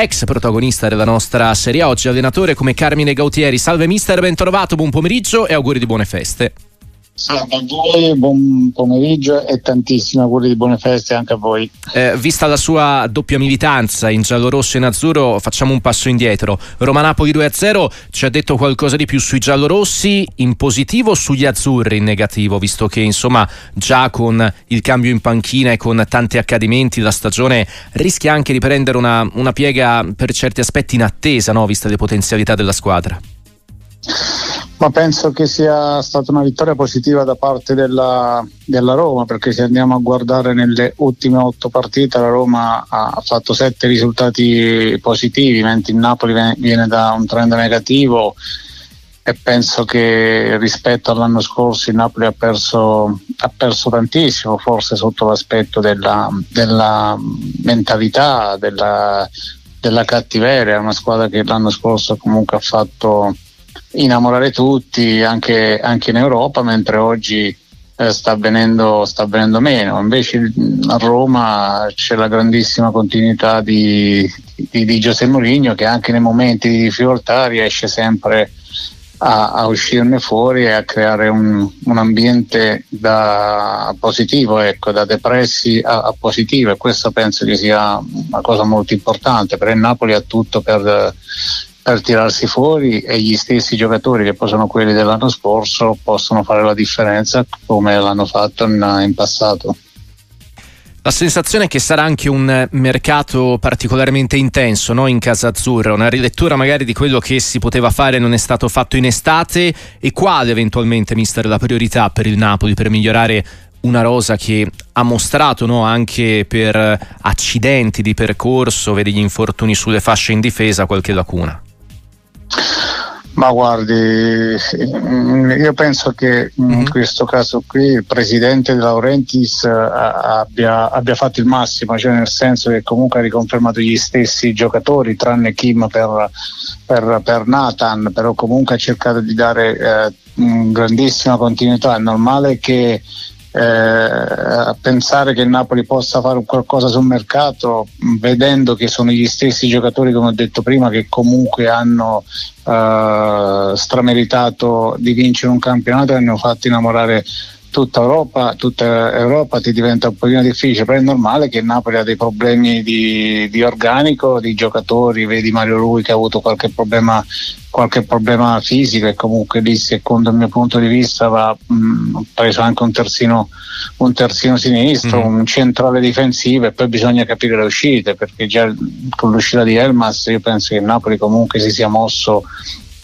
ex protagonista della nostra serie oggi, allenatore come Carmine Gautieri. Salve mister, ben trovato, buon pomeriggio e auguri di buone feste. Salve a voi, buon pomeriggio e tantissimi auguri di buone feste anche a voi. Eh, vista la sua doppia militanza in giallo-rosso e in azzurro, facciamo un passo indietro. Roma-Napoli 2-0 ci ha detto qualcosa di più sui giallorossi in positivo o sugli azzurri in negativo, visto che insomma già con il cambio in panchina e con tanti accadimenti la stagione rischia anche di prendere una, una piega per certi aspetti in attesa, no? vista le potenzialità della squadra. Ma penso che sia stata una vittoria positiva da parte della, della, Roma, perché se andiamo a guardare nelle ultime otto partite, la Roma ha fatto sette risultati positivi, mentre il Napoli viene da un trend negativo. E penso che rispetto all'anno scorso il Napoli ha perso, ha perso tantissimo, forse sotto l'aspetto della, della mentalità, della, della cattiveria, una squadra che l'anno scorso comunque ha fatto innamorare tutti anche, anche in Europa, mentre oggi eh, sta, avvenendo, sta, avvenendo, meno. Invece a Roma c'è la grandissima continuità di, di, di Giuseppe Mourinho che anche nei momenti di difficoltà riesce sempre a, a uscirne fuori e a creare un, un ambiente da positivo, ecco, da depressi a, a positivo e questo penso che sia una cosa molto importante perché Napoli ha tutto per per tirarsi fuori e gli stessi giocatori che poi sono quelli dell'anno scorso possono fare la differenza come l'hanno fatto in, in passato. La sensazione è che sarà anche un mercato particolarmente intenso no? in Casa Azzurra, una rilettura magari di quello che si poteva fare e non è stato fatto in estate e quale eventualmente, mister, la priorità per il Napoli per migliorare una rosa che ha mostrato no, anche per accidenti di percorso, vedi gli infortuni sulle fasce in difesa, qualche lacuna. Ma guardi, io penso che in mm-hmm. questo caso qui il presidente De Laurentiis eh, abbia, abbia, fatto il massimo, cioè nel senso che comunque ha riconfermato gli stessi giocatori, tranne Kim per, per, per Nathan, però comunque ha cercato di dare eh, grandissima continuità. È normale che eh, pensare che il Napoli possa fare qualcosa sul mercato vedendo che sono gli stessi giocatori come ho detto prima che comunque hanno eh, strameritato di vincere un campionato e hanno fatto innamorare tutta Europa, tutta Europa ti diventa un pochino difficile, però è normale che Napoli ha dei problemi di, di organico, di giocatori, vedi Mario Lui che ha avuto qualche problema, qualche problema fisico e comunque lì secondo il mio punto di vista va mh, preso anche un terzino, un terzino sinistro, mm. un centrale difensivo e poi bisogna capire le uscite perché già con l'uscita di Elmas io penso che Napoli comunque si sia mosso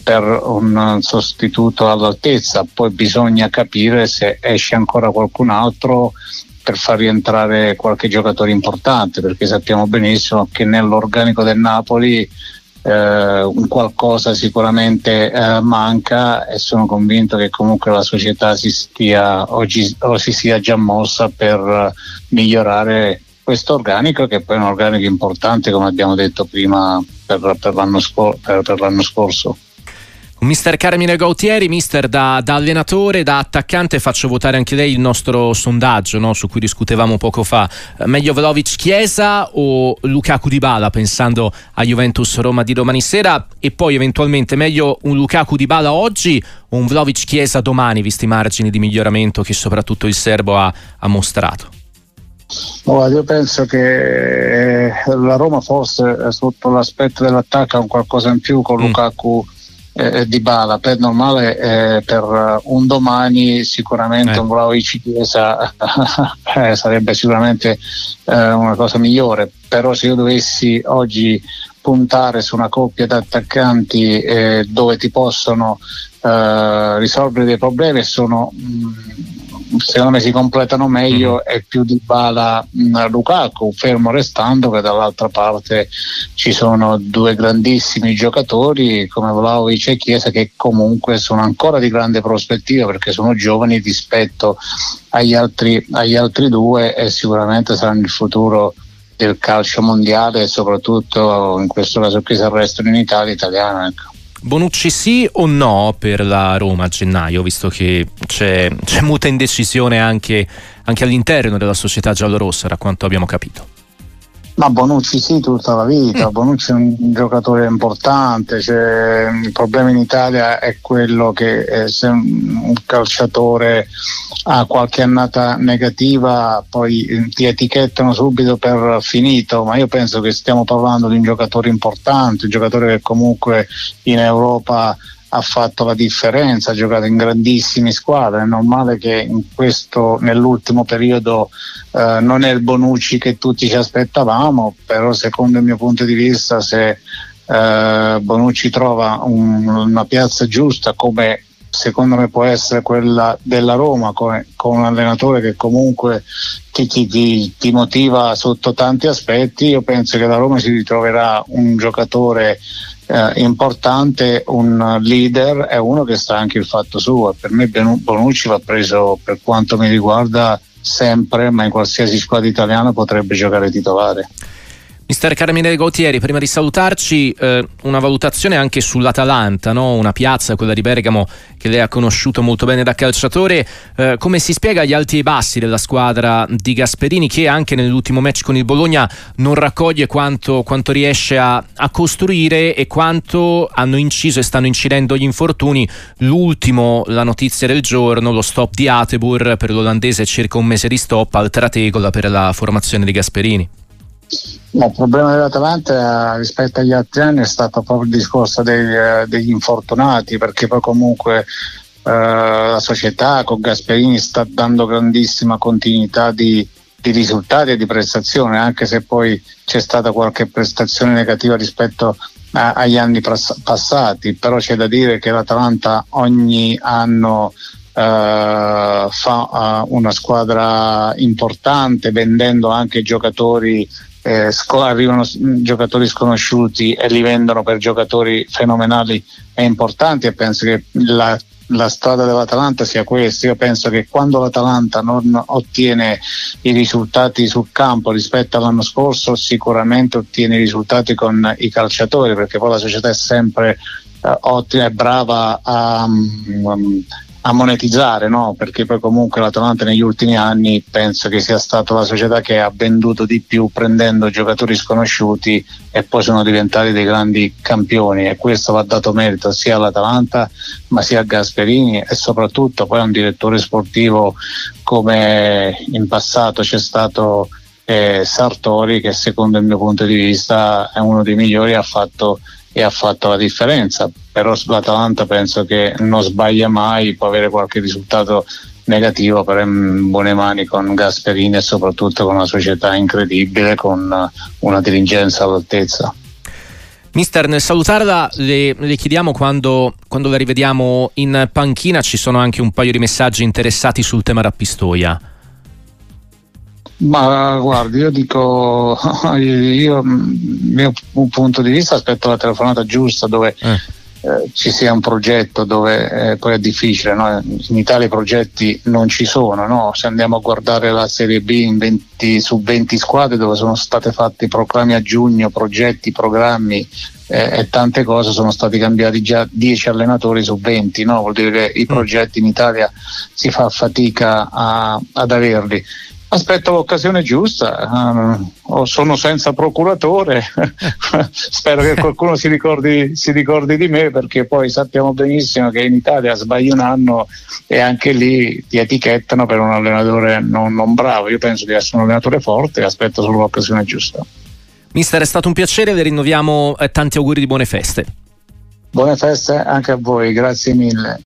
per un sostituto all'altezza, poi bisogna capire se esce ancora qualcun altro per far rientrare qualche giocatore importante, perché sappiamo benissimo che nell'organico del Napoli eh, qualcosa sicuramente eh, manca e sono convinto che comunque la società si stia oggi, o si sia già mossa per migliorare questo organico che poi è un organico importante come abbiamo detto prima per, per, l'anno, scor- per, per l'anno scorso. Mister Carmine Gautieri, mister da, da, allenatore, da attaccante, faccio votare anche lei il nostro sondaggio no, su cui discutevamo poco fa. Eh, meglio Velovic Chiesa o Lukaku Di Bala pensando a Juventus Roma di domani sera e poi eventualmente meglio un Lukaku Di Bala oggi o un Velovic Chiesa domani visti i margini di miglioramento che soprattutto il serbo ha, ha mostrato? Oh, io penso che eh, la Roma forse sotto l'aspetto dell'attacco ha un qualcosa in più con mm. Lukaku eh, di Bala per normale eh, per un domani sicuramente eh. un Vlaovic Chiesa eh, sarebbe sicuramente eh, una cosa migliore però se io dovessi oggi puntare su una coppia di attaccanti eh, dove ti possono risolvere dei problemi sono mh, mm, secondo me si completano meglio mm. e più di Bala Lukaku, fermo restando che dall'altra parte ci sono due grandissimi giocatori come Vlaovic e Chiesa che comunque sono ancora di grande prospettiva perché sono giovani rispetto agli altri, agli altri due e sicuramente saranno il futuro del calcio mondiale e soprattutto in questo caso qui si arrestano in Italia italiano. Ecco. Bonucci sì o no per la Roma a gennaio, visto che c'è, c'è muta indecisione anche, anche all'interno della società giallorossa, da quanto abbiamo capito? Ma Bonucci sì, tutta la vita, mm. Bonucci è un giocatore importante, cioè, il problema in Italia è quello che eh, se un calciatore ha qualche annata negativa poi eh, ti etichettano subito per finito, ma io penso che stiamo parlando di un giocatore importante, un giocatore che comunque in Europa ha fatto la differenza, ha giocato in grandissime squadre, è normale che questo, nell'ultimo periodo eh, non è il Bonucci che tutti ci aspettavamo, però secondo il mio punto di vista se eh, Bonucci trova un, una piazza giusta come secondo me può essere quella della Roma come, con un allenatore che comunque ti, ti, ti, motiva sotto tanti aspetti io penso che la Roma si ritroverà un giocatore eh, importante un leader è uno che sta anche il fatto suo. Per me Bonucci va preso per quanto mi riguarda sempre, ma in qualsiasi squadra italiana potrebbe giocare titolare. Mister Carmine Gautieri, prima di salutarci, eh, una valutazione anche sull'Atalanta, no? una piazza, quella di Bergamo, che lei ha conosciuto molto bene da calciatore. Eh, come si spiega gli alti e bassi della squadra di Gasperini, che anche nell'ultimo match con il Bologna non raccoglie quanto, quanto riesce a, a, costruire e quanto hanno inciso e stanno incidendo gli infortuni? L'ultimo, la notizia del giorno, lo stop di Atebur per l'olandese, circa un mese di stop al Trategola per la formazione di Gasperini. No, il problema dell'Atalanta rispetto agli altri anni è stato proprio il discorso degli, eh, degli infortunati, perché poi comunque eh, la società con Gasperini sta dando grandissima continuità di, di risultati e di prestazioni, anche se poi c'è stata qualche prestazione negativa rispetto a, agli anni pass- passati, però c'è da dire che l'Atalanta ogni anno Uh, fa uh, una squadra importante vendendo anche giocatori eh, arrivano giocatori sconosciuti e li vendono per giocatori fenomenali e importanti e penso che la, la strada dell'Atalanta sia questa. Io penso che quando l'Atalanta non ottiene i risultati sul campo rispetto all'anno scorso, sicuramente ottiene i risultati con i calciatori, perché poi la società è sempre eh, ottima e brava a, um, a monetizzare, no? perché poi comunque l'Atalanta negli ultimi anni penso che sia stata la società che ha venduto di più prendendo giocatori sconosciuti e poi sono diventati dei grandi campioni e questo va dato merito sia all'Atalanta ma sia a Gasperini e soprattutto poi a un direttore sportivo come in passato c'è stato eh, Sartori che secondo il mio punto di vista è uno dei migliori ha fatto e ha fatto la differenza. Però l'Atalanta penso che non sbaglia mai, può avere qualche risultato negativo, però in buone mani con Gasperini e soprattutto con una società incredibile, con una dirigenza all'altezza. Mister, nel salutarla le, le chiediamo quando, quando, la rivediamo in panchina, ci sono anche un paio di messaggi interessati sul tema Rappistoia. Ma guardi, io dico, io, il mio punto di vista aspetto la telefonata giusta dove eh. Eh, ci sia un progetto dove eh, poi è difficile, no? in Italia i progetti non ci sono, no? se andiamo a guardare la Serie B 20, su 20 squadre dove sono state fatte proclami a giugno, progetti, programmi eh, e tante cose sono stati cambiati già 10 allenatori su 20, no? vuol dire che i mm. progetti in Italia si fa fatica a, ad averli aspetto l'occasione giusta, uh, sono senza procuratore, spero che qualcuno si ricordi, si ricordi, di me perché poi sappiamo benissimo che in Italia sbagli un anno e anche lì ti etichettano per un allenatore non, non bravo, io penso di essere un allenatore forte e aspetto solo l'occasione giusta. Mister è stato un piacere, le rinnoviamo eh, tanti auguri di buone feste. Buone feste anche a voi, grazie mille.